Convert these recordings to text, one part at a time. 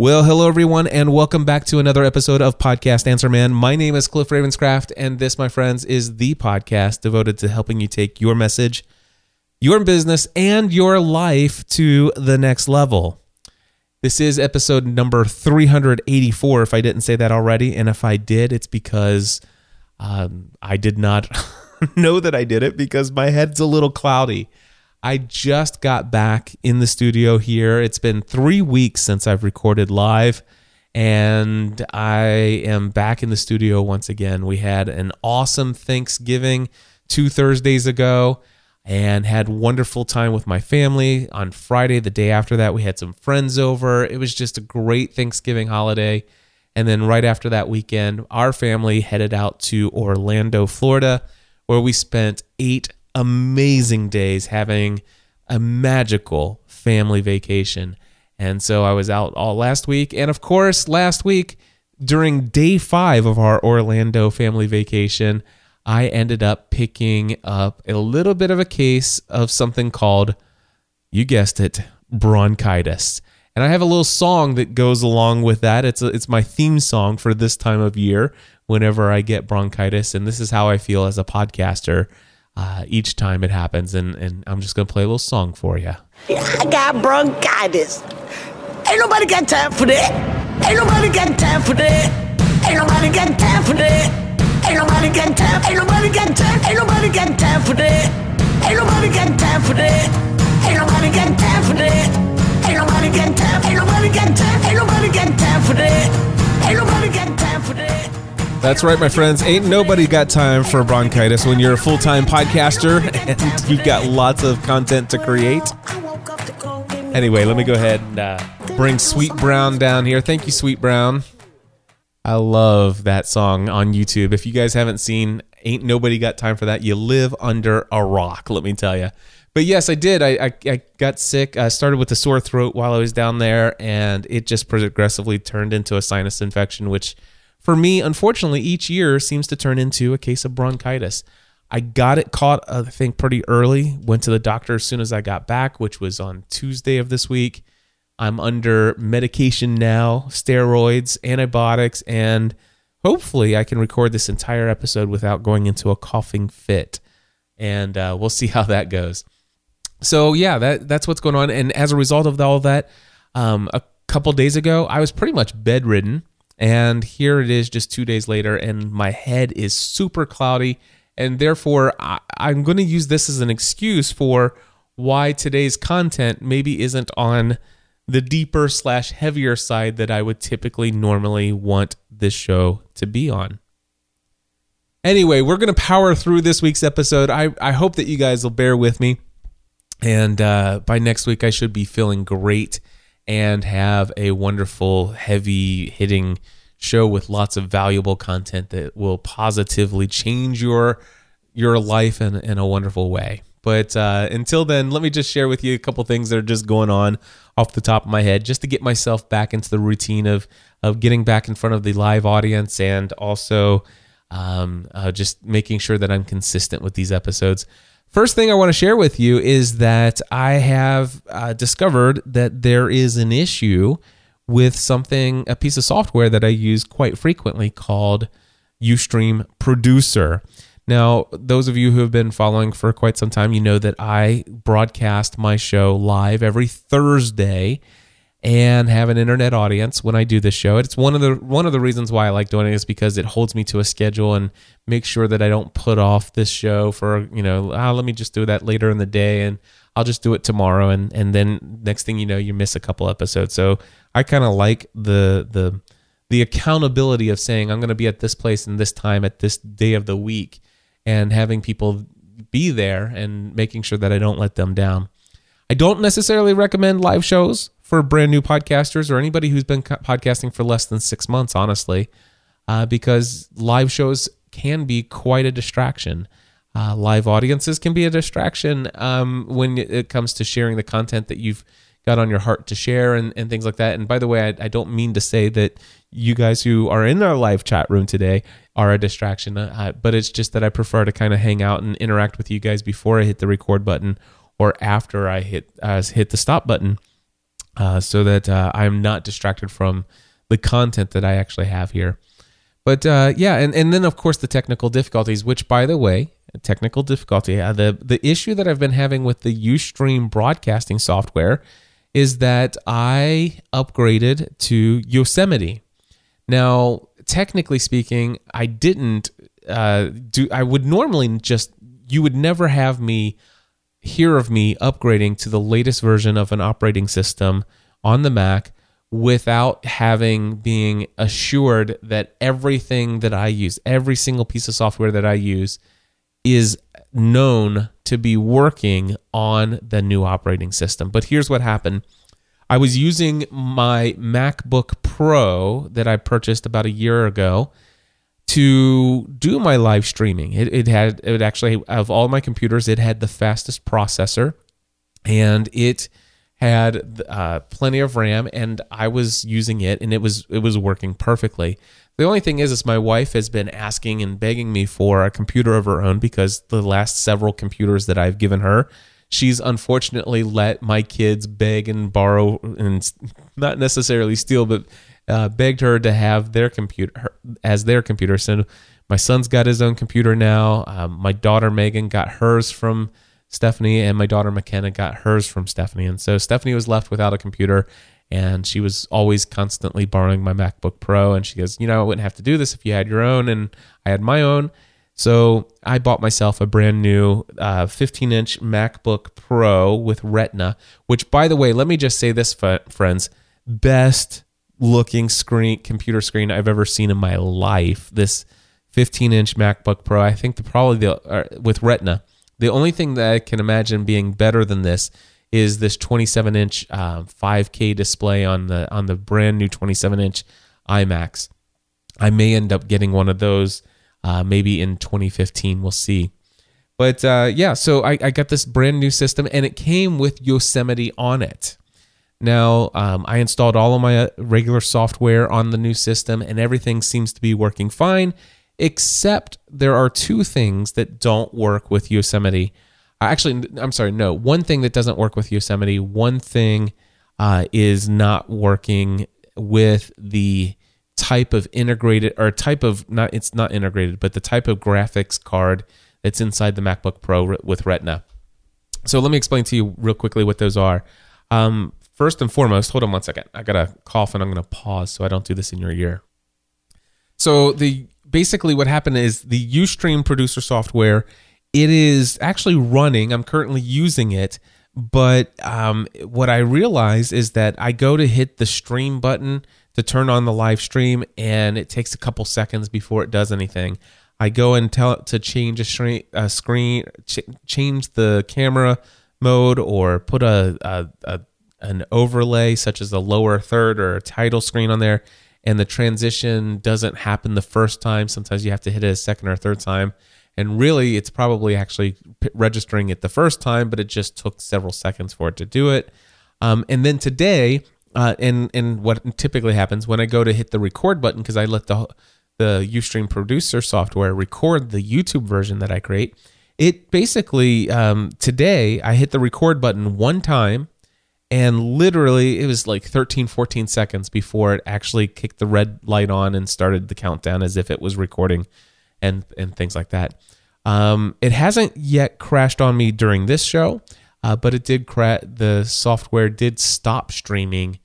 Well, hello everyone, and welcome back to another episode of Podcast Answer Man. My name is Cliff Ravenscraft, and this, my friends, is the podcast devoted to helping you take your message, your business, and your life to the next level. This is episode number 384, if I didn't say that already. And if I did, it's because um, I did not know that I did it because my head's a little cloudy. I just got back in the studio here. It's been three weeks since I've recorded live, and I am back in the studio once again. We had an awesome Thanksgiving two Thursdays ago and had wonderful time with my family. On Friday, the day after that, we had some friends over. It was just a great Thanksgiving holiday. And then right after that weekend, our family headed out to Orlando, Florida, where we spent eight amazing days having a magical family vacation. And so I was out all last week. And of course, last week, during day five of our Orlando family vacation, I ended up picking up a little bit of a case of something called, you guessed it, bronchitis. And I have a little song that goes along with that. It's a, it's my theme song for this time of year whenever I get bronchitis. And this is how I feel as a podcaster uh, each time it happens. And, and I'm just going to play a little song for you. I got bronchitis. Ain't nobody got time for that. Ain't nobody got time for that. Ain't nobody got time for that. Ain't nobody got time. Ain't nobody got time. Ain't nobody got time for that. Ain't nobody got time for that. Ain't nobody got time for that. Ain't nobody got time. Ain't nobody got time. Ain't nobody got time for that. Ain't nobody got time for that. That's right, my friends. Ain't nobody got time for bronchitis when you're a full time podcaster and you've got lots of content to create. Anyway, let me go ahead and uh, bring Sweet Brown down here. Thank you, Sweet Brown. I love that song on YouTube. If you guys haven't seen Ain't Nobody Got Time for That, you live under a rock, let me tell you. But yes, I did. I, I, I got sick. I started with a sore throat while I was down there, and it just progressively turned into a sinus infection, which for me, unfortunately, each year seems to turn into a case of bronchitis. I got it caught, I think, pretty early. Went to the doctor as soon as I got back, which was on Tuesday of this week. I'm under medication now, steroids, antibiotics, and hopefully I can record this entire episode without going into a coughing fit. And uh, we'll see how that goes. So yeah, that that's what's going on. And as a result of all that, um, a couple days ago, I was pretty much bedridden. And here it is just two days later, and my head is super cloudy. And therefore, I, I'm going to use this as an excuse for why today's content maybe isn't on the deeper slash heavier side that I would typically normally want this show to be on. Anyway, we're going to power through this week's episode. I, I hope that you guys will bear with me. And uh, by next week, I should be feeling great and have a wonderful, heavy hitting show with lots of valuable content that will positively change your your life in, in a wonderful way. But uh, until then, let me just share with you a couple things that are just going on off the top of my head, just to get myself back into the routine of of getting back in front of the live audience and also um, uh, just making sure that I'm consistent with these episodes. First thing I want to share with you is that I have uh, discovered that there is an issue with something, a piece of software that I use quite frequently called Ustream Producer. Now, those of you who have been following for quite some time, you know that I broadcast my show live every Thursday and have an internet audience when I do this show. It's one of the one of the reasons why I like doing it is because it holds me to a schedule and makes sure that I don't put off this show for you know oh, let me just do that later in the day and I'll just do it tomorrow and and then next thing you know you miss a couple episodes. So I kind of like the the the accountability of saying I'm going to be at this place and this time at this day of the week and having people be there and making sure that I don't let them down. I don't necessarily recommend live shows for brand new podcasters or anybody who's been podcasting for less than six months, honestly, uh, because live shows can be quite a distraction. Uh, live audiences can be a distraction um, when it comes to sharing the content that you've got on your heart to share and, and things like that. And by the way, I, I don't mean to say that you guys who are in our live chat room today are a distraction, uh, but it's just that I prefer to kind of hang out and interact with you guys before I hit the record button or after I hit uh, hit the stop button uh, so that uh, I'm not distracted from the content that I actually have here. But uh, yeah, and, and then of course the technical difficulties, which by the way, technical difficulty, uh, the the issue that I've been having with the UStream broadcasting software is that I upgraded to Yosemite. Now, technically speaking, I didn't uh, do. I would normally just you would never have me hear of me upgrading to the latest version of an operating system on the Mac without having being assured that everything that I use, every single piece of software that I use is known to be working on the new operating system. But here's what happened. I was using my MacBook Pro that I purchased about a year ago to do my live streaming. It, it had it actually of all my computers, it had the fastest processor, and it had uh, plenty of RAM, and I was using it, and it was it was working perfectly. The only thing is, is my wife has been asking and begging me for a computer of her own because the last several computers that I've given her, she's unfortunately let my kids beg and borrow and not necessarily steal, but uh, begged her to have their computer her, as their computer. So my son's got his own computer now. Um, my daughter Megan got hers from Stephanie, and my daughter McKenna got hers from Stephanie. And so Stephanie was left without a computer, and she was always constantly borrowing my MacBook Pro. And she goes, You know, I wouldn't have to do this if you had your own, and I had my own. So I bought myself a brand new 15 uh, inch MacBook Pro with Retina, which, by the way, let me just say this, friends best looking screen, computer screen I've ever seen in my life. This 15 inch MacBook Pro, I think the probably the with Retina the only thing that I can imagine being better than this is this 27 inch uh, 5K display on the on the brand new 27 inch iMacs. I may end up getting one of those uh, maybe in 2015. We'll see. But uh, yeah, so I, I, got this brand new system and it came with Yosemite on it. Now, um, I installed all of my uh, regular software on the new system and everything seems to be working fine except there are two things that don't work with Yosemite. Uh, actually, I'm sorry, no. One thing that doesn't work with Yosemite, one thing uh, is not working with the type of integrated or type of not it's not integrated, but the type of graphics card that's inside the MacBook Pro with Retina. So let me explain to you real quickly what those are. Um, first and foremost, hold on one second. I got a cough and I'm going to pause so I don't do this in your ear. So the basically what happened is the Ustream producer software. It is actually running. I'm currently using it, but um, what I realize is that I go to hit the stream button to turn on the live stream, and it takes a couple seconds before it does anything. I go and tell it to change a, screen, a screen ch- change the camera mode, or put a, a, a an overlay such as a lower third or a title screen on there and the transition doesn't happen the first time. Sometimes you have to hit it a second or third time. And really, it's probably actually registering it the first time, but it just took several seconds for it to do it. Um, and then today, uh, and and what typically happens when I go to hit the record button because I let the the UStream producer software record the YouTube version that I create. It basically um, today I hit the record button one time and literally it was like 13 14 seconds before it actually kicked the red light on and started the countdown as if it was recording and and things like that. Um, it hasn't yet crashed on me during this show uh, but it did crash the software did stop streaming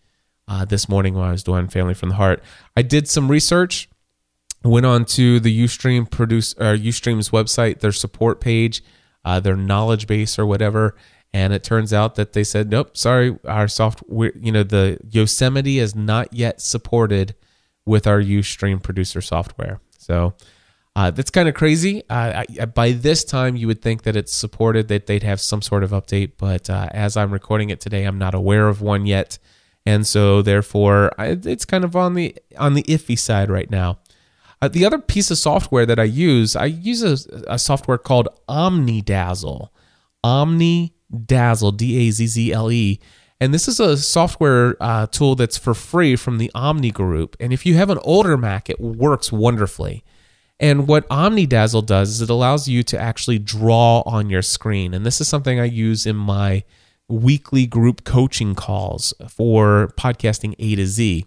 uh, this morning while i was doing family from the heart. I did some research went on to the ustream produce ustream's website their support page uh, their knowledge base or whatever and it turns out that they said, nope, sorry, our software, you know, the Yosemite is not yet supported with our Ustream producer software. So uh, that's kind of crazy. Uh, I, by this time, you would think that it's supported, that they'd have some sort of update. But uh, as I'm recording it today, I'm not aware of one yet, and so therefore, I, it's kind of on the on the iffy side right now. Uh, the other piece of software that I use, I use a, a software called OmniDazzle. Omni Dazzle, D A Z Z L E. And this is a software uh, tool that's for free from the Omni Group. And if you have an older Mac, it works wonderfully. And what OmniDazzle does is it allows you to actually draw on your screen. And this is something I use in my weekly group coaching calls for podcasting A to Z.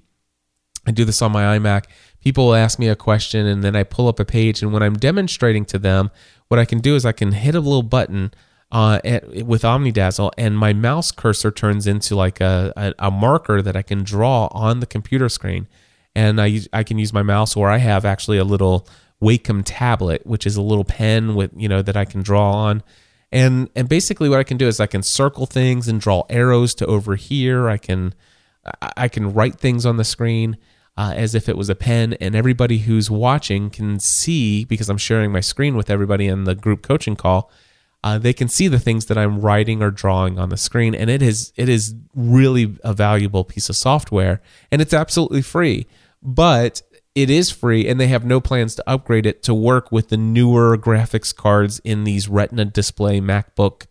I do this on my iMac. People ask me a question and then I pull up a page. And when I'm demonstrating to them, what I can do is I can hit a little button uh, at, with OmniDazzle and my mouse cursor turns into like a, a, a marker that I can draw on the computer screen. And I, I can use my mouse or I have actually a little Wacom tablet, which is a little pen with, you know, that I can draw on and and basically what I can do is I can circle things and draw arrows to over here. I can I can write things on the screen uh, as if it was a pen, and everybody who's watching can see because I'm sharing my screen with everybody in the group coaching call. Uh, they can see the things that I'm writing or drawing on the screen, and it is it is really a valuable piece of software, and it's absolutely free. But it is free and they have no plans to upgrade it to work with the newer graphics cards in these retina display macbook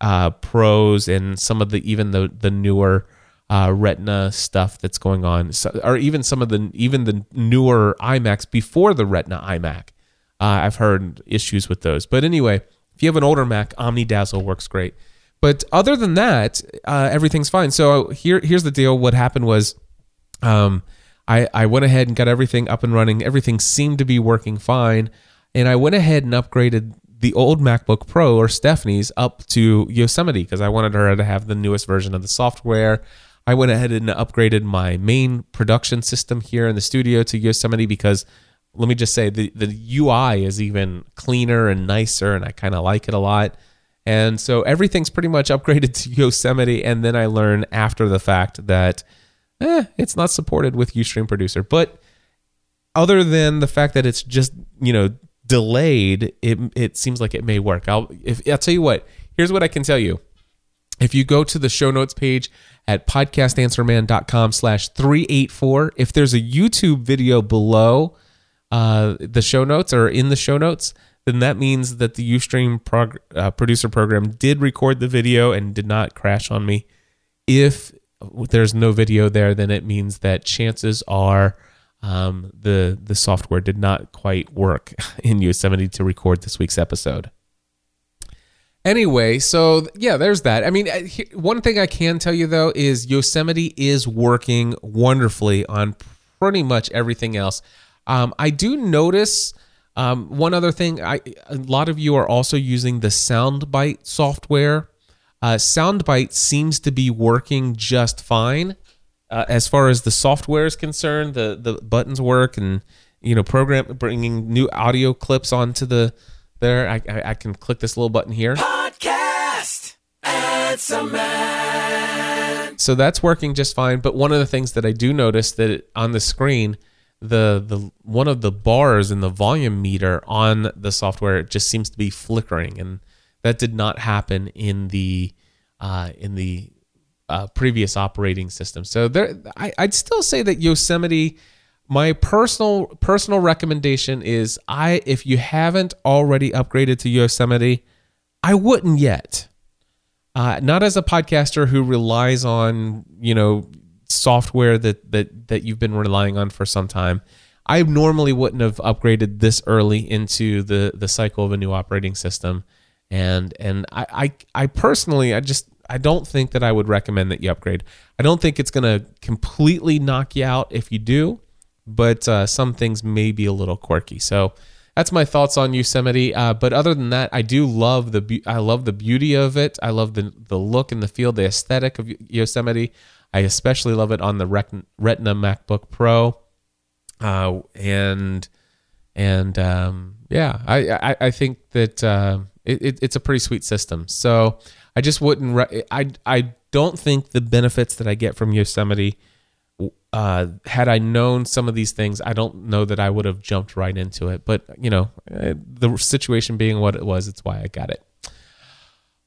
uh, pros and some of the even the the newer uh, retina stuff that's going on. So, or even some of the even the newer imacs before the retina imac. Uh, i've heard issues with those. But anyway if you have an older mac omnidazzle works great but other than that uh, everything's fine so here here's the deal what happened was um, I, I went ahead and got everything up and running. Everything seemed to be working fine. And I went ahead and upgraded the old MacBook Pro or Stephanie's up to Yosemite because I wanted her to have the newest version of the software. I went ahead and upgraded my main production system here in the studio to Yosemite because let me just say the, the UI is even cleaner and nicer and I kind of like it a lot. And so everything's pretty much upgraded to Yosemite. And then I learn after the fact that eh, it's not supported with Ustream Producer. But other than the fact that it's just you know delayed, it it seems like it may work. I'll if I'll tell you what. Here's what I can tell you. If you go to the show notes page at podcastanswerman.com slash 384, if there's a YouTube video below uh, the show notes or in the show notes, then that means that the Ustream prog- uh, producer program did record the video and did not crash on me. If there's no video there, then it means that chances are um, the the software did not quite work in Yosemite to record this week's episode. Anyway, so yeah, there's that. I mean, one thing I can tell you though is Yosemite is working wonderfully on pretty much everything else. Um, I do notice um, one other thing. I a lot of you are also using the SoundByte software uh, SoundByte seems to be working just fine uh, as far as the software is concerned. The the buttons work, and you know, program bringing new audio clips onto the there. I, I, I can click this little button here. Podcast Man. So that's working just fine. But one of the things that I do notice that it, on the screen, the the one of the bars in the volume meter on the software just seems to be flickering and that did not happen in the uh, in the uh, previous operating system. So there, I, I'd still say that Yosemite. My personal personal recommendation is I if you haven't already upgraded to Yosemite, I wouldn't yet. Uh, not as a podcaster who relies on you know software that that that you've been relying on for some time. I normally wouldn't have upgraded this early into the the cycle of a new operating system and and I, I I personally I just I don't think that I would recommend that you upgrade. I don't think it's going to completely knock you out if you do, but uh, some things may be a little quirky. So that's my thoughts on Yosemite. Uh, but other than that, I do love the I love the beauty of it. I love the the look and the feel, the aesthetic of Yosemite. I especially love it on the Retina MacBook Pro, uh, and and um, yeah, I, I, I think that uh, it, it, it's a pretty sweet system. So I just wouldn't. Re- I I don't think the benefits that I get from Yosemite. Uh, had I known some of these things, I don't know that I would have jumped right into it. But you know, eh, the situation being what it was, it's why I got it.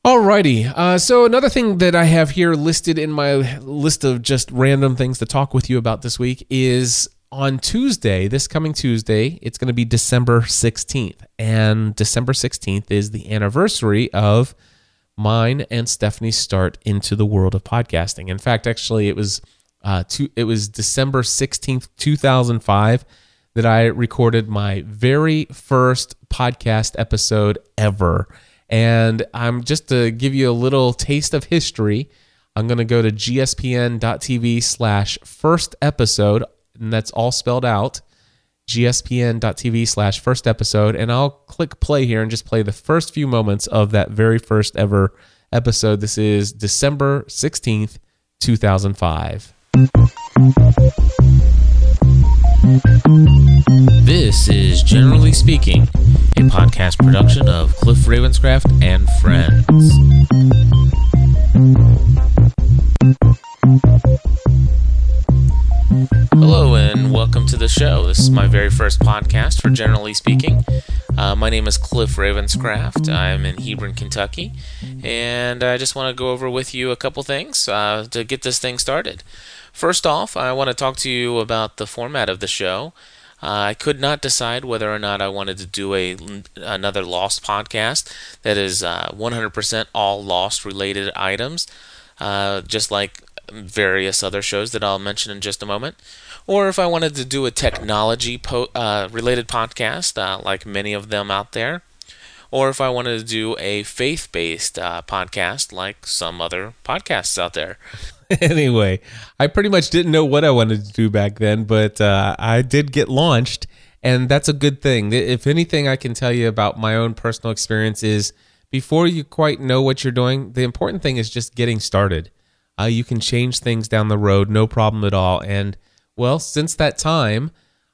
Alrighty. Uh, so another thing that I have here listed in my list of just random things to talk with you about this week is on Tuesday, this coming Tuesday, it's going to be December 16th. And December 16th is the anniversary of mine and Stephanie's start into the world of podcasting. In fact, actually, it was uh, two, it was December 16th, 2005 that I recorded my very first podcast episode ever. And I'm just to give you a little taste of history. I'm going to go to gspn.tv slash first episode, and that's all spelled out gspn.tv slash first episode and i'll click play here and just play the first few moments of that very first ever episode this is december 16th 2005 This is Generally Speaking, a podcast production of Cliff Ravenscraft and Friends. Hello, and welcome to the show. This is my very first podcast for Generally Speaking. Uh, my name is Cliff Ravenscraft. I'm in Hebron, Kentucky, and I just want to go over with you a couple things uh, to get this thing started. First off, I want to talk to you about the format of the show. Uh, I could not decide whether or not I wanted to do a another Lost podcast that is uh, 100% all Lost related items, uh, just like various other shows that I'll mention in just a moment, or if I wanted to do a technology po- uh, related podcast, uh, like many of them out there, or if I wanted to do a faith based uh, podcast, like some other podcasts out there. anyway, I pretty much didn't know what I wanted to do back then, but uh, I did get launched, and that's a good thing. If anything, I can tell you about my own personal experience is before you quite know what you're doing, the important thing is just getting started. Uh, you can change things down the road, no problem at all. And well, since that time,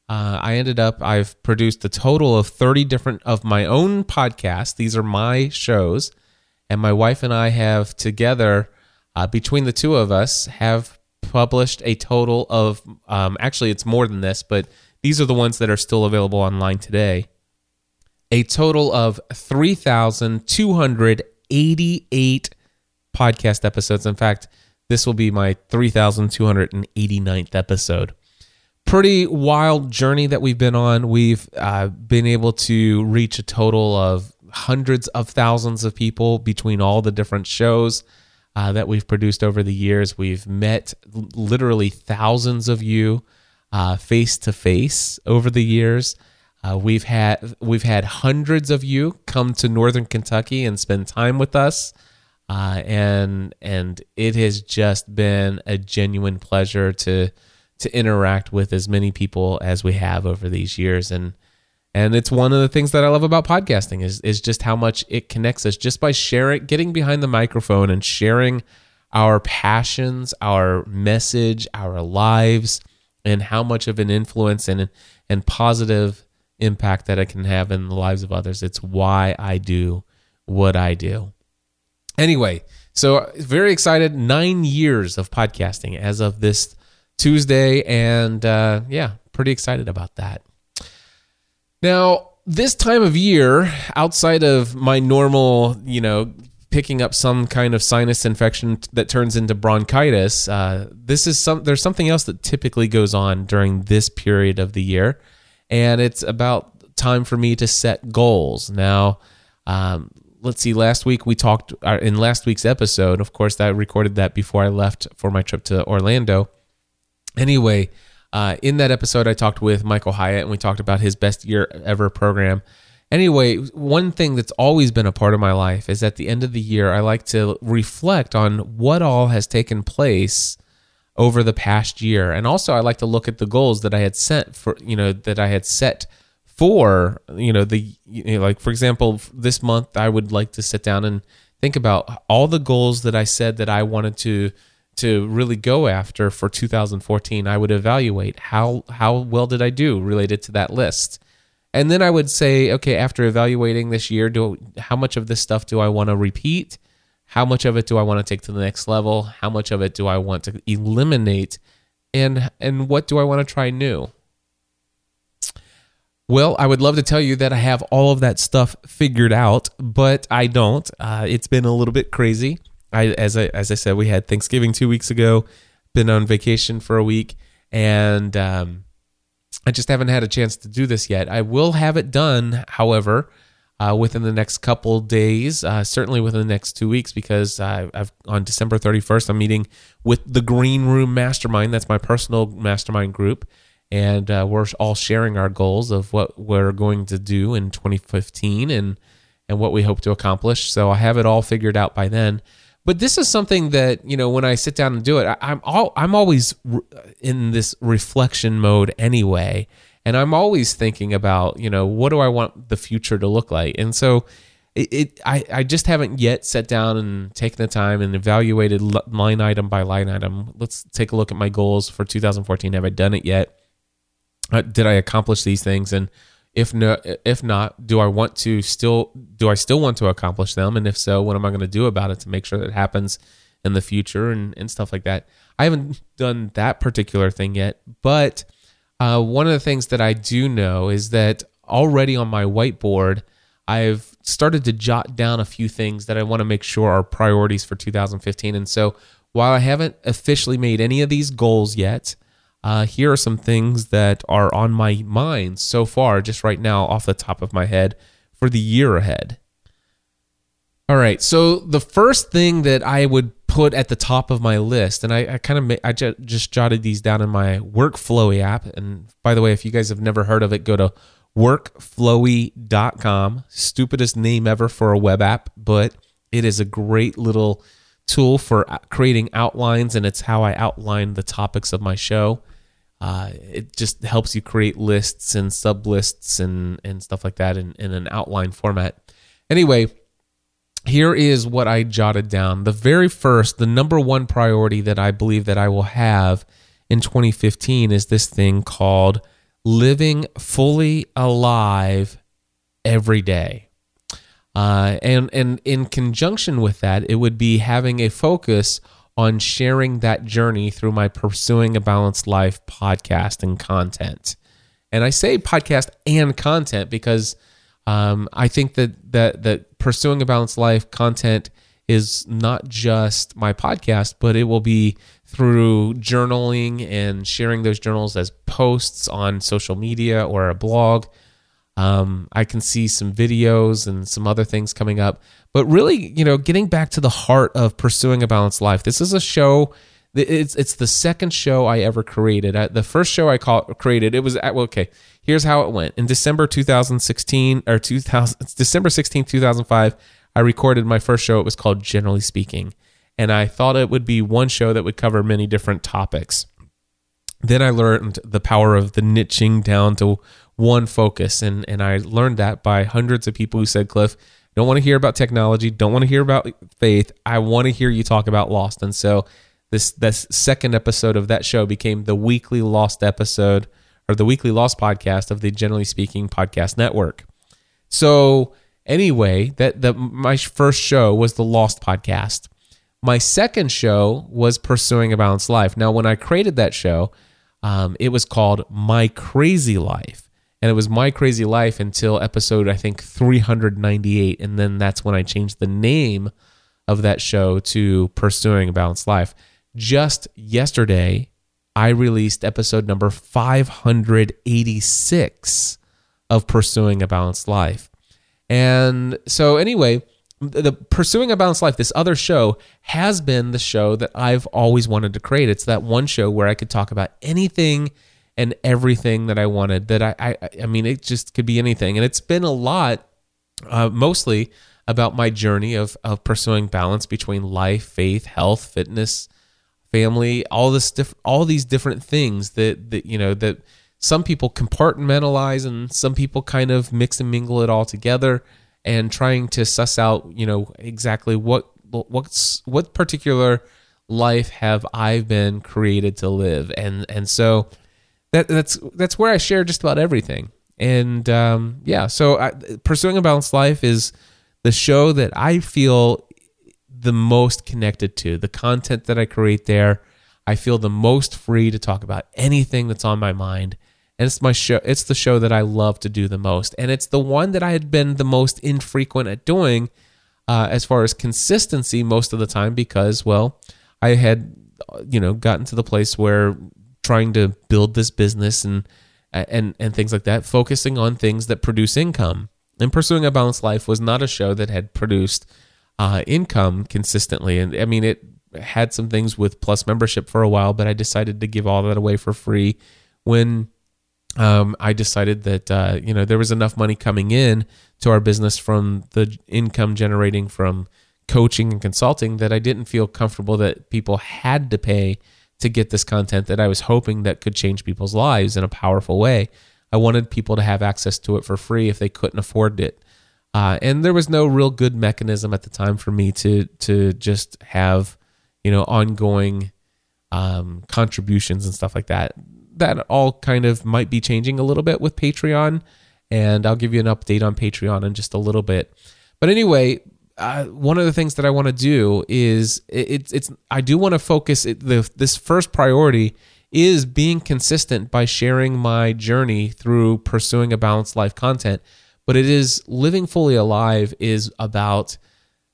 uh, I ended up I've produced a total of 30 different of my own podcasts. These are my shows, and my wife and I have together uh, between the two of us, have published a total of um, actually it's more than this, but these are the ones that are still available online today. A total of three thousand two hundred eighty-eight podcast episodes. In fact, this will be my three thousand two hundred and eighty-ninth episode pretty wild journey that we've been on. We've uh, been able to reach a total of hundreds of thousands of people between all the different shows uh, that we've produced over the years. We've met literally thousands of you face to face over the years. Uh, we've had we've had hundreds of you come to Northern Kentucky and spend time with us, uh, and and it has just been a genuine pleasure to to interact with as many people as we have over these years. And and it's one of the things that I love about podcasting is is just how much it connects us just by sharing, getting behind the microphone and sharing our passions, our message, our lives, and how much of an influence and and positive impact that it can have in the lives of others. It's why I do what I do. Anyway, so very excited. Nine years of podcasting as of this Tuesday, and uh, yeah, pretty excited about that. Now, this time of year, outside of my normal, you know, picking up some kind of sinus infection that turns into bronchitis, uh, this is some. There's something else that typically goes on during this period of the year, and it's about time for me to set goals. Now, um, let's see. Last week we talked uh, in last week's episode. Of course, I recorded that before I left for my trip to Orlando. Anyway, uh, in that episode, I talked with Michael Hyatt and we talked about his best year ever program. Anyway, one thing that's always been a part of my life is at the end of the year, I like to reflect on what all has taken place over the past year. And also, I like to look at the goals that I had set for, you know, that I had set for, you know, the, you know, like, for example, this month, I would like to sit down and think about all the goals that I said that I wanted to to really go after for 2014, I would evaluate how how well did I do related to that list. And then I would say, okay, after evaluating this year, do how much of this stuff do I want to repeat? How much of it do I want to take to the next level? How much of it do I want to eliminate? And and what do I want to try new? Well, I would love to tell you that I have all of that stuff figured out, but I don't. Uh, it's been a little bit crazy. I as I as I said, we had Thanksgiving two weeks ago. Been on vacation for a week, and um, I just haven't had a chance to do this yet. I will have it done, however, uh, within the next couple days. Uh, certainly within the next two weeks, because uh, I've on December thirty first, I'm meeting with the Green Room Mastermind. That's my personal mastermind group, and uh, we're all sharing our goals of what we're going to do in 2015 and and what we hope to accomplish. So I have it all figured out by then. But this is something that you know when I sit down and do it, I, I'm all I'm always re- in this reflection mode anyway, and I'm always thinking about you know what do I want the future to look like, and so it, it I, I just haven't yet sat down and taken the time and evaluated line item by line item. Let's take a look at my goals for 2014. Have I done it yet? Uh, did I accomplish these things? And if no, if not, do I want to still do I still want to accomplish them? And if so, what am I going to do about it to make sure that it happens in the future and, and stuff like that? I haven't done that particular thing yet, but uh, one of the things that I do know is that already on my whiteboard, I've started to jot down a few things that I want to make sure are priorities for 2015. And so while I haven't officially made any of these goals yet, uh, here are some things that are on my mind so far, just right now, off the top of my head, for the year ahead. All right, so the first thing that I would put at the top of my list, and I, I kind of I just jotted these down in my Workflowy app. And by the way, if you guys have never heard of it, go to workflowy.com. Stupidest name ever for a web app, but it is a great little tool for creating outlines, and it's how I outline the topics of my show. Uh, it just helps you create lists and sub lists and, and stuff like that in, in an outline format. Anyway, here is what I jotted down. The very first, the number one priority that I believe that I will have in 2015 is this thing called living fully alive every day. Uh, and and in conjunction with that, it would be having a focus on sharing that journey through my Pursuing a Balanced Life podcast and content. And I say podcast and content because um, I think that, that that Pursuing a Balanced Life content is not just my podcast, but it will be through journaling and sharing those journals as posts on social media or a blog. Um, I can see some videos and some other things coming up. But really, you know, getting back to the heart of pursuing a balanced life. This is a show. It's it's the second show I ever created. The first show I call, created, it was at, well, okay. Here's how it went. In December 2016 or 2000, December 16, 2005, I recorded my first show. It was called Generally Speaking, and I thought it would be one show that would cover many different topics. Then I learned the power of the niching down to one focus, and and I learned that by hundreds of people who said, "Cliff, don't want to hear about technology. Don't want to hear about faith. I want to hear you talk about Lost. And so this this second episode of that show became the weekly Lost episode or the weekly Lost podcast of the Generally Speaking Podcast Network. So anyway, that the my first show was the Lost podcast. My second show was Pursuing a Balanced Life. Now, when I created that show, um, it was called My Crazy Life and it was my crazy life until episode i think 398 and then that's when i changed the name of that show to pursuing a balanced life. Just yesterday i released episode number 586 of pursuing a balanced life. And so anyway the pursuing a balanced life this other show has been the show that i've always wanted to create. It's that one show where i could talk about anything and everything that I wanted. That I, I, I mean, it just could be anything, and it's been a lot, uh, mostly about my journey of of pursuing balance between life, faith, health, fitness, family, all this diff- all these different things that that you know that some people compartmentalize and some people kind of mix and mingle it all together and trying to suss out you know exactly what what's what particular life have I been created to live and and so that that's that's where I share just about everything. And um, yeah, so I, pursuing a balanced life is the show that I feel the most connected to. The content that I create there, I feel the most free to talk about anything that's on my mind. And it's my show. It's the show that I love to do the most, and it's the one that I had been the most infrequent at doing, uh, as far as consistency most of the time, because well, I had you know gotten to the place where trying to build this business and and and things like that, focusing on things that produce income. And pursuing a balanced life was not a show that had produced uh, income consistently. And I mean, it had some things with Plus membership for a while, but I decided to give all that away for free when um, I decided that uh, you know there was enough money coming in to our business from the income generating from coaching and consulting that I didn't feel comfortable that people had to pay to get this content that I was hoping that could change people's lives in a powerful way. I wanted people to have access to it for free if they couldn't afford it. Uh, and there was no real good mechanism at the time for me to to just have you know ongoing um, contributions and stuff like that. That all kind of might be changing a little bit with Patreon, and I'll give you an update on Patreon in just a little bit. But anyway, uh, one of the things that I want to do is it's it's I do want to focus it, the this first priority is being consistent by sharing my journey through pursuing a balanced life content. But it is living fully alive is about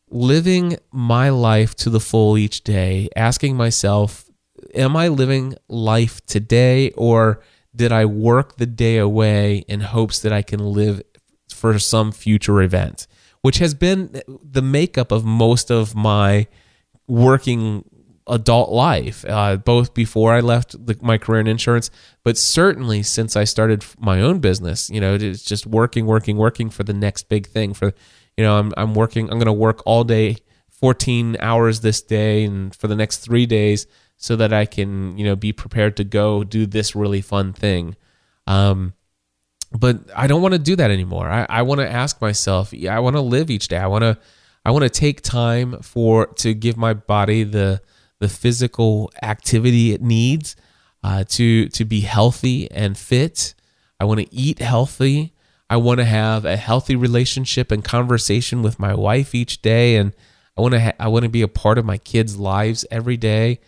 living my life to the full each day asking myself am i living life today or did i work the day away in hopes that i can live for some future event which has been the makeup of most of my working adult life, uh, both before I left the, my career in insurance, but certainly since I started my own business. You know, it's just working, working, working for the next big thing. For you know, I'm I'm working. I'm going to work all day, 14 hours this day, and for the next three days, so that I can you know be prepared to go do this really fun thing. Um, but I don't want to do that anymore. I, I want to ask myself, I want to live each day. I want to I want to take time for to give my body the the physical activity it needs uh, to to be healthy and fit. I want to eat healthy. I want to have a healthy relationship and conversation with my wife each day, and I want to ha- I want to be a part of my kids' lives every day.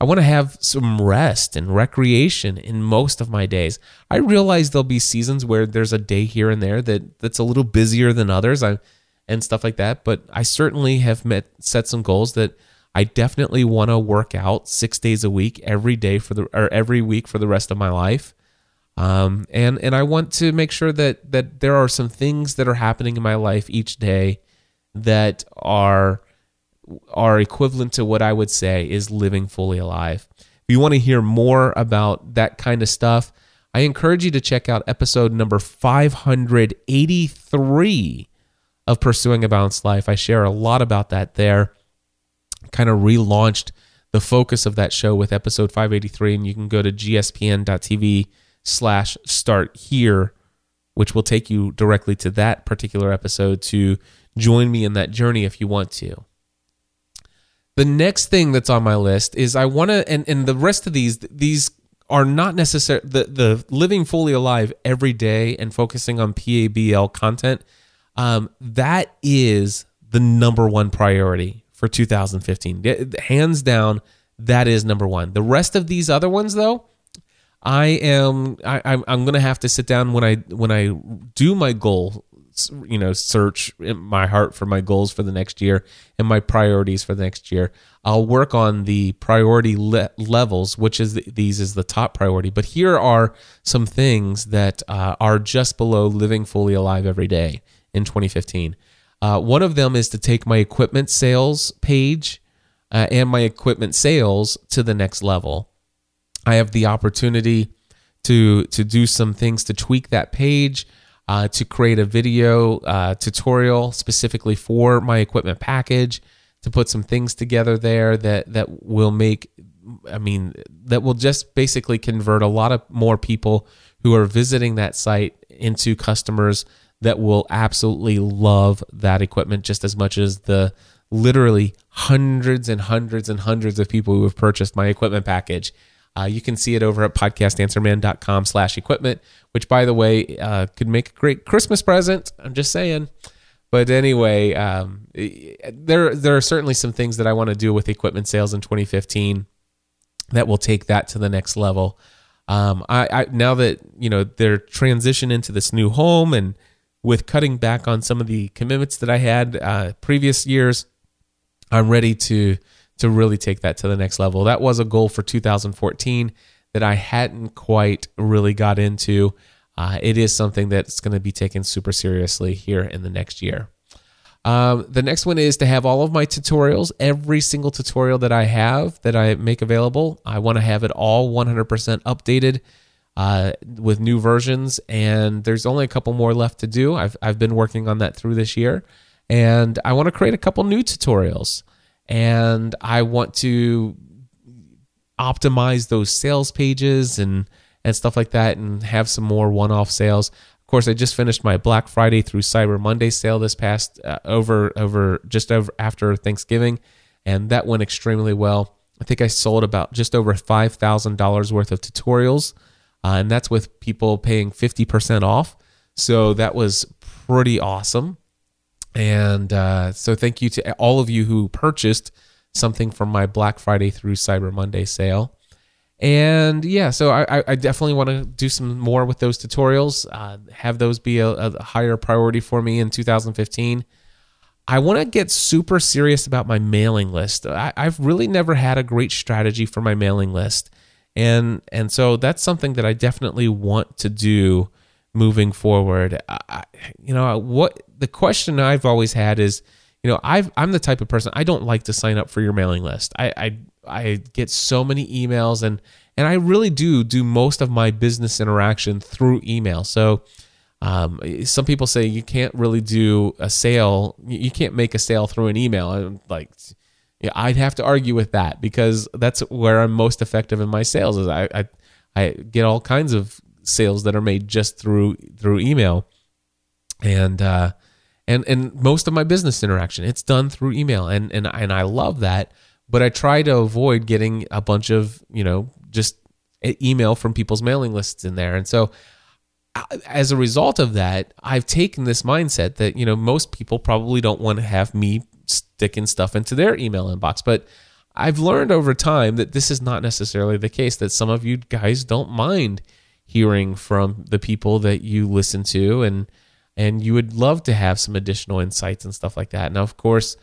I want to have some rest and recreation in most of my days. I realize there'll be seasons where there's a day here and there that that's a little busier than others. I and stuff like that, but I certainly have met set some goals that I definitely want to work out six days a week, every day for the or every week for the rest of my life. Um, and and I want to make sure that that there are some things that are happening in my life each day that are are equivalent to what I would say is living fully alive. If you want to hear more about that kind of stuff, I encourage you to check out episode number 583 of Pursuing a Balanced Life. I share a lot about that there kind of relaunched the focus of that show with episode 583 and you can go to gspn.tv slash start here which will take you directly to that particular episode to join me in that journey if you want to the next thing that's on my list is i want to and, and the rest of these these are not necessary the, the living fully alive every day and focusing on pabl content um, that is the number one priority for 2015. Hands down, that is number one. The rest of these other ones, though, I am I, I'm I'm gonna have to sit down when I when I do my goal, you know, search in my heart for my goals for the next year and my priorities for the next year. I'll work on the priority le- levels, which is the, these is the top priority. But here are some things that uh, are just below living fully alive every day in 2015. Uh, one of them is to take my equipment sales page uh, and my equipment sales to the next level. I have the opportunity to to do some things to tweak that page, uh, to create a video uh, tutorial specifically for my equipment package, to put some things together there that that will make, I mean, that will just basically convert a lot of more people who are visiting that site into customers that will absolutely love that equipment just as much as the literally hundreds and hundreds and hundreds of people who have purchased my equipment package. Uh, you can see it over at podcastanswerman.com slash equipment, which by the way, uh, could make a great Christmas present. I'm just saying. But anyway, um, there, there are certainly some things that I want to do with equipment sales in 2015 that will take that to the next level. Um, I, I, now that, you know, they're transition into this new home and, with cutting back on some of the commitments that I had uh, previous years, I'm ready to to really take that to the next level. That was a goal for 2014 that I hadn't quite really got into. Uh, it is something that's going to be taken super seriously here in the next year. Um, the next one is to have all of my tutorials, every single tutorial that I have that I make available. I want to have it all 100% updated uh, with new versions, and there's only a couple more left to do. I've I've been working on that through this year, and I want to create a couple new tutorials, and I want to optimize those sales pages and and stuff like that, and have some more one-off sales. Of course, I just finished my Black Friday through Cyber Monday sale this past uh, over over just over after Thanksgiving, and that went extremely well. I think I sold about just over five thousand dollars worth of tutorials uh, and that's with people paying 50% off. So that was pretty awesome. And uh, so thank you to all of you who purchased something from my Black Friday through Cyber Monday sale. And yeah, so I, I definitely want to do some more with those tutorials, uh, have those be a, a higher priority for me in 2015. I want to get super serious about my mailing list. I, have really never had a great strategy for my mailing list and and so that's something that I definitely want to do moving forward. I, you know what the question I've always had is, you know, I've I'm the type of person I don't like to sign up for your mailing list. I I, I get so many emails and and I really do do most of my business interaction through email. So. Um, some people say you can't really do a sale. You can't make a sale through an email. I'm like, yeah, I'd have to argue with that because that's where I'm most effective in my sales. Is I, I I get all kinds of sales that are made just through through email, and uh, and and most of my business interaction it's done through email, and and and I love that. But I try to avoid getting a bunch of you know just email from people's mailing lists in there, and so as a result of that, I've taken this mindset that you know most people probably don't want to have me sticking stuff into their email inbox. But I've learned over time that this is not necessarily the case, that some of you guys don't mind hearing from the people that you listen to and and you would love to have some additional insights and stuff like that. Now, of course,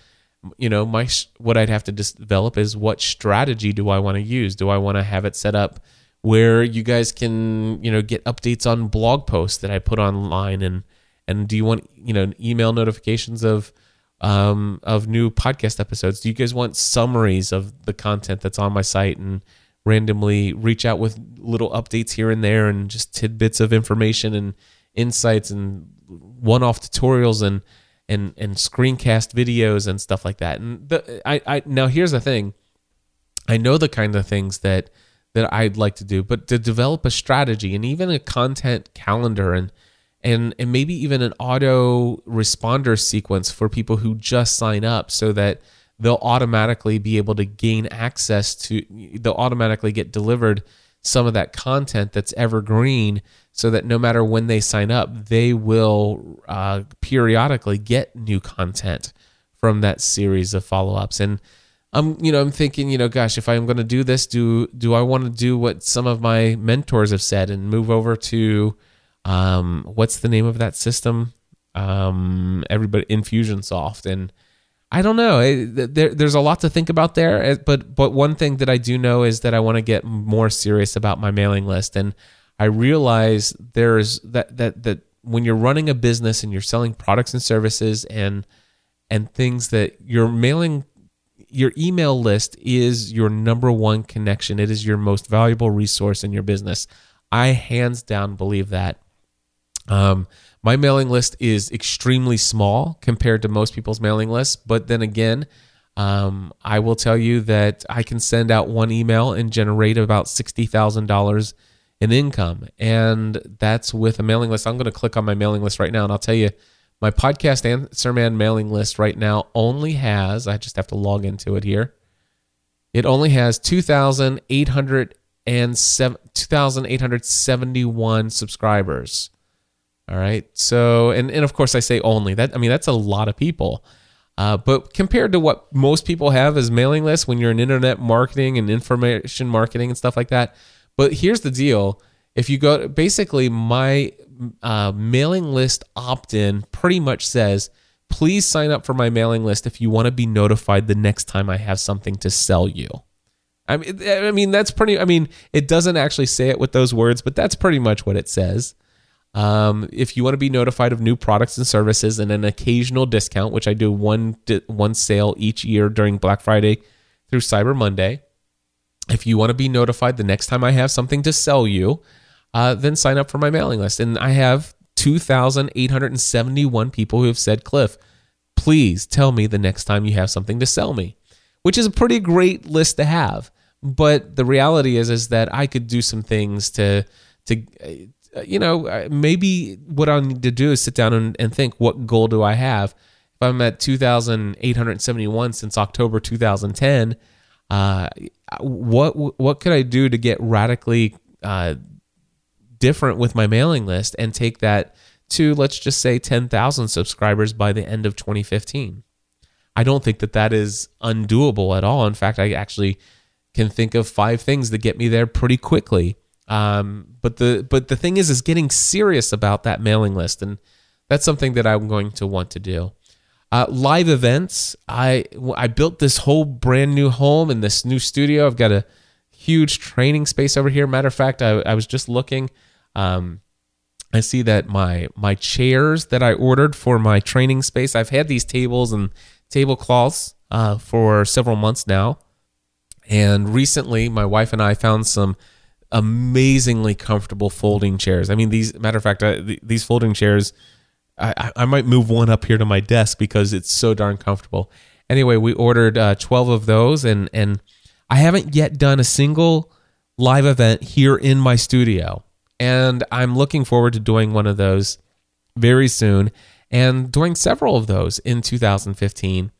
you know, my what I'd have to develop is what strategy do I want to use? Do I want to have it set up where you guys can, you know, get updates on blog posts that I put online and and do you want, you know, email notifications of um, of new podcast episodes? Do you guys want summaries of the content that's on my site and randomly reach out with little updates here and there and just tidbits of information and insights and one-off tutorials and and and screencast videos and stuff like that. And the, I, I now here's the thing. I know the kind of things that that I'd like to do, but to develop a strategy and even a content calendar and and and maybe even an auto responder sequence for people who just sign up so that they'll automatically be able to gain access to they'll automatically get delivered some of that content that's evergreen so that no matter when they sign up they will uh, periodically get new content from that series of follow-ups and I'm you know I'm thinking you know gosh if I'm going to do this do do I want to do what some of my mentors have said and move over to um, what's the name of that system? Um, everybody Infusionsoft, and I don't know. There, there's a lot to think about there. Eh, but but one thing that I do know is that I want to get more serious about my mailing list, and I realize there's that that that when you're running a business and you're selling products and services and and things that you're mailing your email list is your number one connection. It is your most valuable resource in your business. I hands down believe that. Um, my mailing list is extremely small compared to most people's mailing lists, but then again, um, I will tell you that I can send out one email and generate about sixty thousand dollars in income, and that's with a mailing list. I'm going to click on my mailing list right now, and I'll tell you, my podcast Answer Man mailing list right now only has. I just have to log into it here. It only has two thousand eight hundred and seven two thousand eight hundred seventy one subscribers. All right. So, and, and of course, I say only that. I mean, that's a lot of people. Uh, but compared to what most people have as mailing lists when you're in internet marketing and information marketing and stuff like that. But here's the deal if you go, basically, my uh, mailing list opt in pretty much says, please sign up for my mailing list if you want to be notified the next time I have something to sell you. I mean, I mean that's pretty. I mean, it doesn't actually say it with those words, but that's pretty much what it says. Um, if you want to be notified of new products and services and an occasional discount, which I do one one sale each year during Black Friday through Cyber Monday, if you want to be notified the next time I have something to sell you, uh, then sign up for my mailing list. And I have 2,871 people who have said, Cliff, please tell me the next time you have something to sell me, which is a pretty great list to have. But the reality is, is that I could do some things to, to, you know, uh, maybe what I need to do is sit down and, and think, what goal do I have? If I'm at 2,871 since October 2010, uh, what what could I do to get radically uh, different with my mailing list and take that to let's just say 10,000 subscribers by the end of 2015. I don't think that that is undoable at all. In fact, I actually can think of five things that get me there pretty quickly. Um, but the but the thing is, is getting serious about that mailing list, and that's something that I'm going to want to do. Uh, live events. I I built this whole brand new home in this new studio. I've got a huge training space over here. Matter of fact, I, I was just looking. Um, I see that my my chairs that I ordered for my training space. I've had these tables and tablecloths uh, for several months now, and recently my wife and I found some amazingly comfortable folding chairs. I mean, these matter of fact, I, these folding chairs. I, I might move one up here to my desk because it's so darn comfortable. Anyway, we ordered uh, 12 of those, and and I haven't yet done a single live event here in my studio. And I'm looking forward to doing one of those very soon and doing several of those in 2015.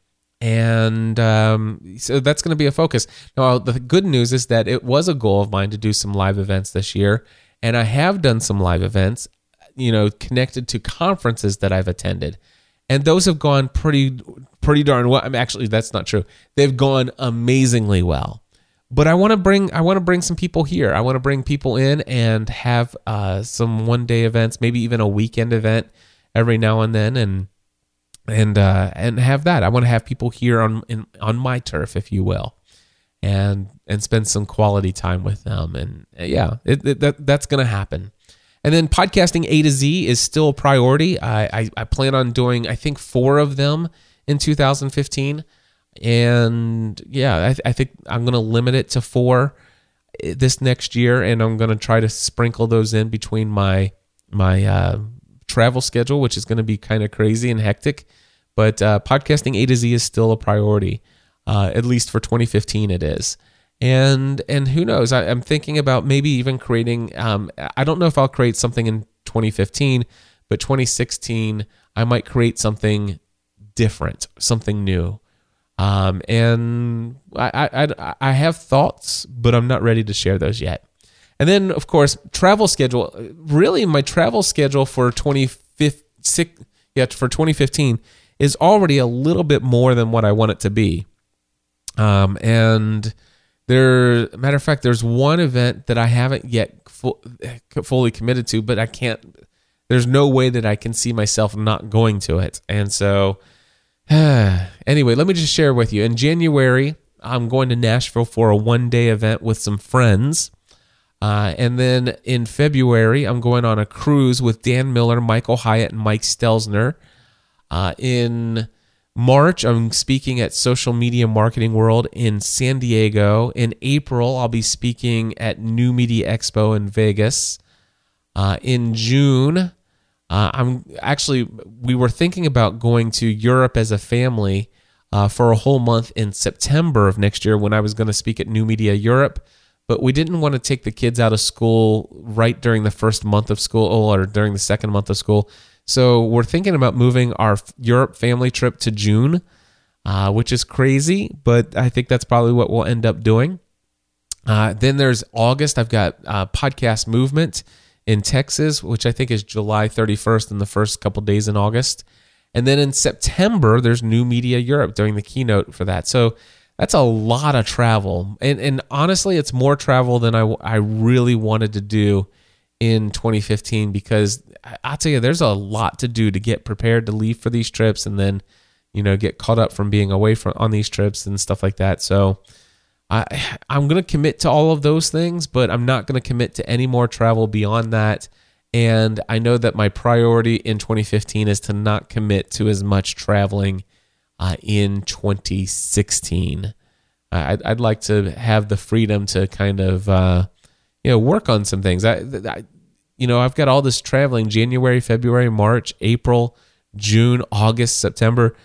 And um, so that's going to be a focus. Now, the good news is that it was a goal of mine to do some live events this year. And I have done some live events, you know, connected to conferences that I've attended. And those have gone pretty, pretty darn well. I mean, actually, that's not true. They've gone amazingly well but I want to bring I want to bring some people here. I want to bring people in and have uh, some one day events, maybe even a weekend event every now and then, and and uh, and have that. I want to have people here on in, on my turf, if you will, and and spend some quality time with them. And uh, yeah, it, it, that that's gonna happen. And then podcasting A to Z is still a priority. I, I, I plan on doing I think four of them in 2015 and yeah, I, th- I think I'm to limit it to four eh, this next year, and I'm to try to sprinkle those in between my my uh, travel schedule, which is going to be kind of crazy and hectic. But uh, podcasting A to Z is still a priority, uh, at least for 2015. It is, and and who knows? I, am thinking about maybe even creating. Um, I don't know if I'll create something in 2015, but 2016 I might create something different, something new. Um, and I, I, I have thoughts, but I'm not ready to share those yet. And then, of course, travel schedule. Really, my travel schedule for 2015, yeah, for 2015 is already a little bit more than what I want it to be. Um, and there, matter of fact, there's one event that I haven't yet full, fully committed to, but I can't. There's no way that I can see myself not going to it, and so anyway, let me just share with you. In January, I'm going to Nashville for a one day event with some friends. Uh, and then in February, I'm going on a cruise with Dan Miller, Michael Hyatt, and Mike Stelzner. Uh, in March, I'm speaking at Social Media Marketing World in San Diego. In April, I'll be speaking at New Media Expo in Vegas. Uh, in June, uh, I'm actually, we were thinking about going to Europe as a family uh, for a whole month in September of next year when I was going to speak at New Media Europe. But we didn't want to take the kids out of school right during the first month of school or during the second month of school. So we're thinking about moving our Europe family trip to June, uh, which is crazy, but I think that's probably what we'll end up doing. Uh, then there's August. I've got uh, podcast movement in Texas, which I think is July 31st and the first couple days in August. And then in September, there's New Media Europe during the keynote for that. So that's a lot of travel. And, and honestly, it's more travel than I, I really wanted to do in 2015 because I'll tell you, there's a lot to do to get prepared to leave for these trips and then, you know, get caught up from being away from on these trips and stuff like that. So, I I'm going to commit to all of those things, but I'm not going to commit to any more travel beyond that. And I know that my priority in 2015 is to not commit to as much traveling uh, in 2016. I'd, I'd like to have the freedom to kind of, uh, you know, work on some things. I, I, you know, I've got all this traveling January, February, March, April, June, August, September.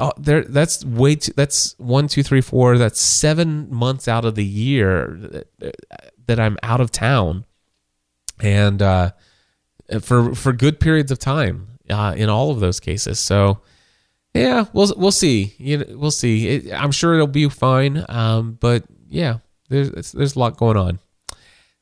Uh, There, that's way too. That's one, two, three, four. That's seven months out of the year that- that I'm out of town, and uh, for for good periods of time uh, in all of those cases. So, yeah, we'll we'll see. You know, we'll see. It, I'm sure it'll be fine. Um, but yeah, there's there's a lot going on.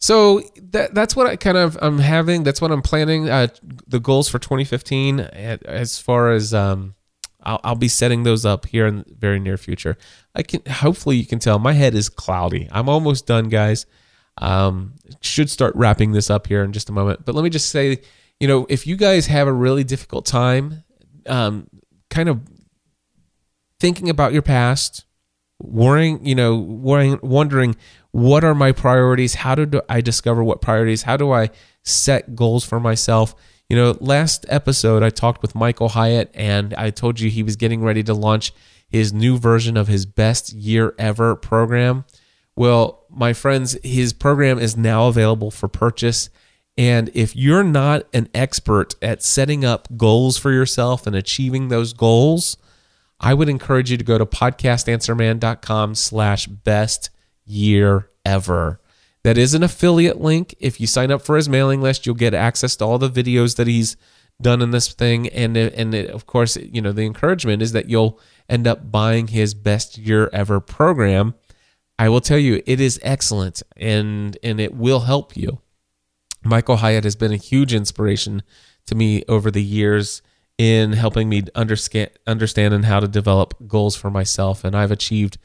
So that that's what I kind of I'm having. That's what I'm planning. Uh, the goals for 2015, a- as far as um, I'll, I'll be setting those up here in the very near future. I can hopefully you can tell my head is cloudy. I'm almost done, guys. Um, should start wrapping this up here in just a moment. But let me just say, you know, if you guys have a really difficult time, um, kind of thinking about your past, worrying, you know, worrying, wondering what are my priorities? How do I discover what priorities? How do I set goals for myself? You know, last episode I talked with Michael Hyatt and I told you he was getting ready to launch his new version of his best year ever program. Well, my friends, his program is now available for purchase. And if you're not an expert at setting up goals for yourself and achieving those goals, I would encourage you to go to podcastanswerman.com slash best year ever. That is an affiliate link. If you sign up for his mailing list, you'll get access to all the videos that he's done in this thing. And, and it, of course, you know, the encouragement is that you'll end up buying his best year ever program. I will tell you, it is excellent and, and it will help you. Michael Hyatt has been a huge inspiration to me over the years in helping me understand and how to develop goals for myself. And I've achieved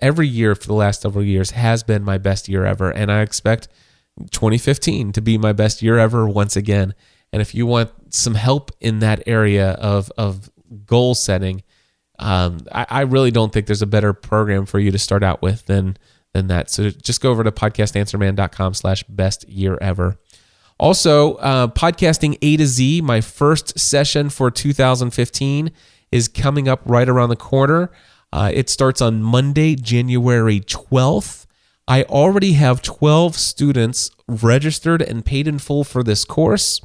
every year for the last several years has been my best year ever. And I expect 2015 to be my best year ever once again. And if you want some help in that area of of goal setting um, I, I really don't think there's a better program for you to start out with than than that. So just go over to podcastanswerman.com slash best year ever. Also, uh, podcasting A to Z, my first session for 2015 is coming up right around the corner. Uh, it starts on Monday, January 12th. I already have 12 students registered and paid in full for this course.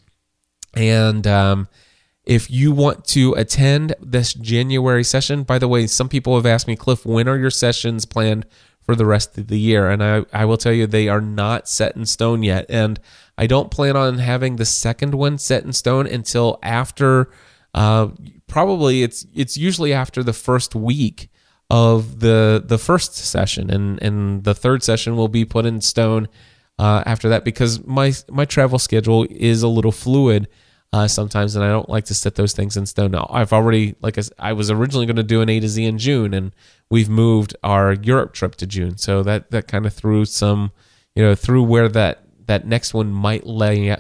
And um, if you want to attend this January session, by the way, some people have asked me, Cliff, when are your sessions planned for the rest of the year? And I, I will tell you, they are not set in stone yet. And I don't plan on having the second one set in stone until after, uh, probably it's it's usually after the first week of the the first session, and and the third session will be put in stone uh, after that because my my travel schedule is a little fluid uh, sometimes, and I don't like to set those things in stone. Now, I've already, like I, I was originally going to do an A to Z in June, and we've moved our Europe trip to June, so that that kind of threw some, you know, through where that that next one might lay.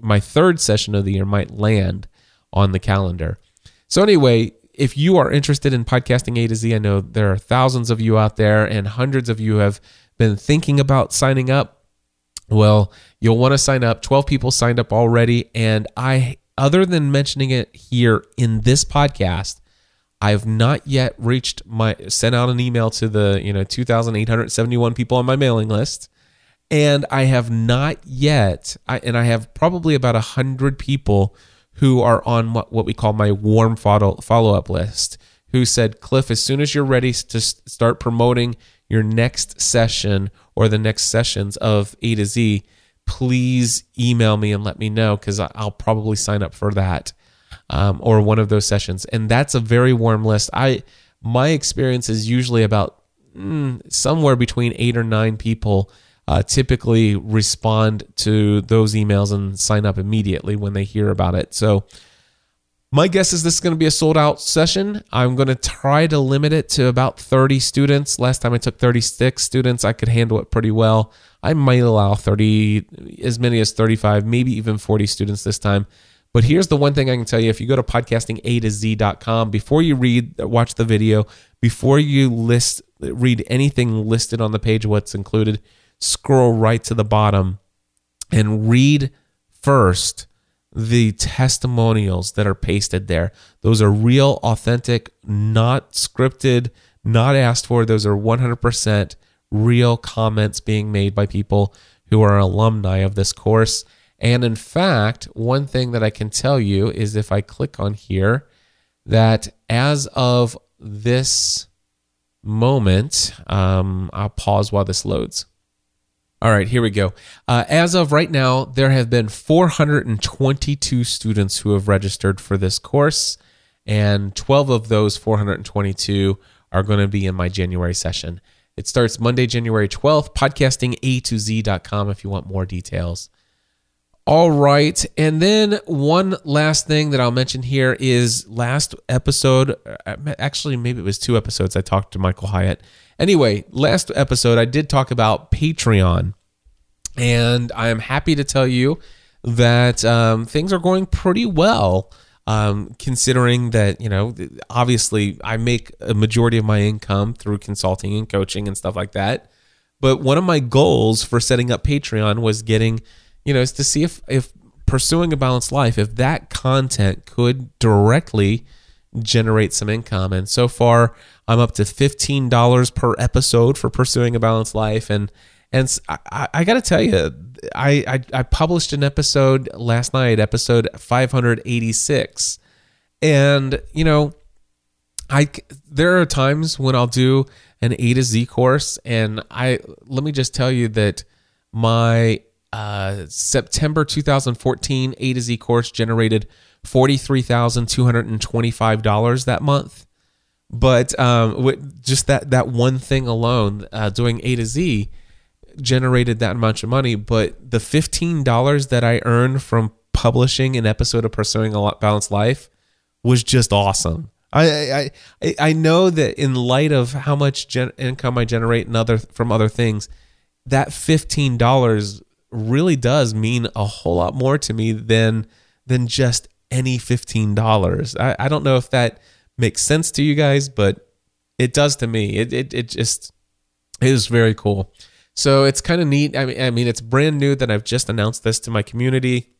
My third session of the year might land on the calendar. So anyway, if you are interested in podcasting A to Z, I know there are thousands of you out there, and hundreds of you have been thinking about signing up. Well, you'll want to sign up. 12 people signed up already. And I, other than mentioning it here in this podcast, I've not yet reached my, sent out an email to the, you know, 2,871 people on my mailing list. And I have not yet, I, and I have probably about 100 people who are on what, what we call my warm follow, follow-up list who said, Cliff, as soon as you're ready to start promoting your next session or the next sessions of A to Z, please email me and let me know because I'll probably sign up for that um, or one of those sessions. And that's a very warm list. I my experience is usually about mm, somewhere between eight or nine people uh, typically respond to those emails and sign up immediately when they hear about it. So my guess is this is going to be a sold out session. I'm going to try to limit it to about 30 students. Last time I took 36 students, I could handle it pretty well. I might allow 30, as many as 35, maybe even 40 students this time. But here's the one thing I can tell you if you go to podcasting to z.com, before you read, watch the video, before you list, read anything listed on the page, what's included, scroll right to the bottom and read first the testimonials that are pasted there. Those are real, authentic, not scripted, not asked for. Those are 100% real comments being made by people who are alumni of this course. And in fact, one thing that I can tell you is if I click on here, that as of this moment, um, I'll pause while this loads. All right, here we go. Uh, as of right now, there have been 422 students who have registered for this course, and 12 of those 422 are going to be in my January session. It starts Monday, January 12th, podcasting to z.com if you want more details. All right. And then one last thing that I'll mention here is last episode, uh, actually, maybe it was two episodes, I talked to Michael Hyatt Anyway, last episode I did talk about Patreon, and I am happy to tell you that um, things are going pretty well. Um, considering that you know, obviously, I make a majority of my income through consulting and coaching and stuff like that. But one of my goals for setting up Patreon was getting, you know, is to see if if pursuing a balanced life, if that content could directly generate some income. And so far, I'm up to fifteen dollars per episode for pursuing a balanced life, and and I, I got to tell you, I, I I published an episode last night, episode 586, and you know, I there are times when I'll do an A to Z course, and I let me just tell you that my uh, September 2014 A to Z course generated $43,225 that month. But um, just that that one thing alone, uh, doing A to Z, generated that much of money. But the fifteen dollars that I earned from publishing an episode of Pursuing a Balanced Life was just awesome. I I I know that in light of how much gen- income I generate and other from other things, that fifteen dollars really does mean a whole lot more to me than than just any fifteen dollars. I, I don't know if that makes sense to you guys, but it does to me. It it, it just it is very cool. So it's kind of neat. I mean, I mean, it's brand new that I've just announced this to my community.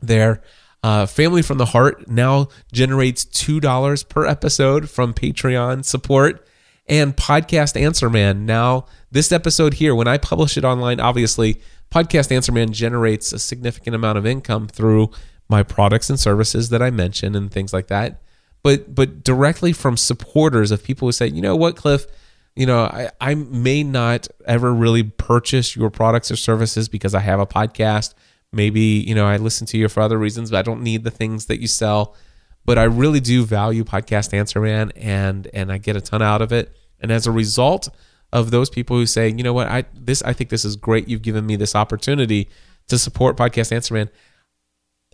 There, uh, Family from the Heart now generates two dollars per episode from Patreon support, and Podcast Answer Man now this episode here when I publish it online, obviously Podcast Answer Man generates a significant amount of income through my products and services that I mentioned and things like that but but directly from supporters of people who say, you know what, Cliff, you know, I, I may not ever really purchase your products or services because I have a podcast. Maybe, you know, I listen to you for other reasons, but I don't need the things that you sell. But I really do value Podcast Answer Man and and I get a ton out of it. And as a result of those people who say, you know what, I this I think this is great. You've given me this opportunity to support Podcast Answer Man.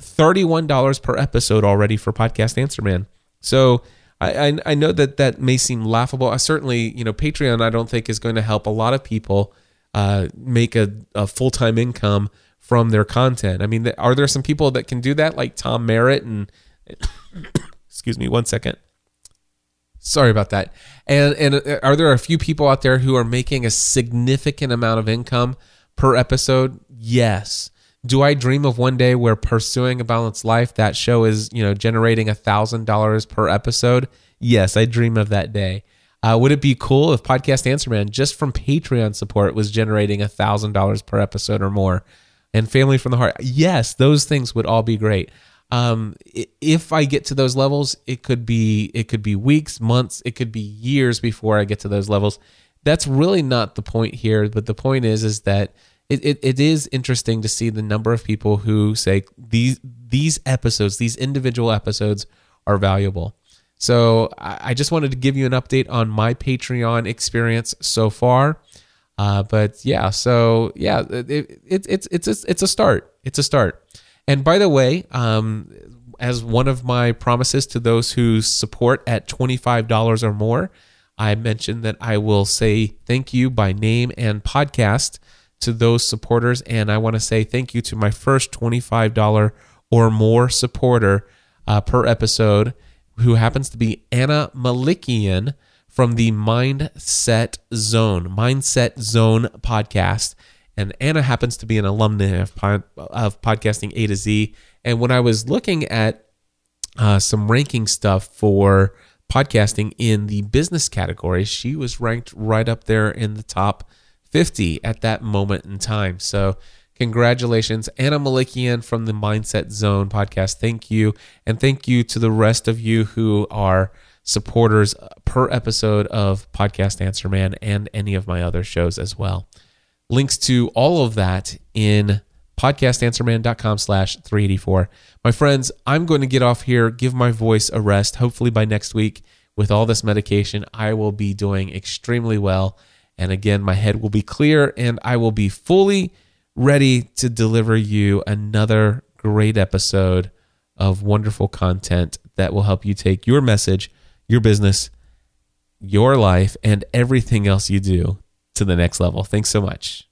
$31 per episode already for Podcast Answer Man. So I, I, I know that that may seem laughable. I certainly, you know, Patreon I don't think is going to help a lot of people uh, make a, a full time income from their content. I mean, are there some people that can do that, like Tom Merritt and excuse me, one second. Sorry about that. And and uh, are there a few people out there who are making a significant amount of income per episode? Yes do I dream of one day where pursuing a balanced life, that show is, you know, generating a thousand dollars per episode? Yes, I dream of that day. Uh, would it be cool if Podcast Answer Man, just from Patreon support, was generating a thousand dollars per episode or more? And Family from the Heart, yes, those things would all be great. Um, if I get to those levels, it could be it could be weeks, months, it could be years before I get to those levels. That's really not the point here. But the point is, is that it, it, it is interesting to see the number of people who say these these episodes, these individual episodes, are valuable. So I, I just wanted to give you an update on my Patreon experience so far. Uh, but yeah, so yeah, it, it, it, it's it's a, it's a start. It's a start. And by the way, um, as one of my promises to those who support at twenty five dollars or more, I mentioned that I will say thank you by name and podcast to those supporters. And I want to say thank you to my first $25 or more supporter uh, per episode, who happens to be Anna Malikian from the Mindset Zone, Mindset Zone podcast. And Anna happens to be an alumna of, of podcasting A to Z. And when I was looking at uh, some ranking stuff for podcasting in the business category, she was ranked right up there in the top 50 at that moment in time. So Congratulations. Anna Malikian from the Mindset Zone podcast. Thank you. And thank you to the rest of you who are supporters per episode of Podcast Answer Man and any of my other shows as well. Links to all of that in podcastanswerman.com slash 384. My friends, I'm going to get off here, give my voice a rest. Hopefully by next week, with all this medication, I will be doing extremely well. And again, my head will be clear and I will be fully ready to deliver you another great episode of wonderful content that will help you take your message, your business, your life, and everything else you do to the next level. Thanks so much.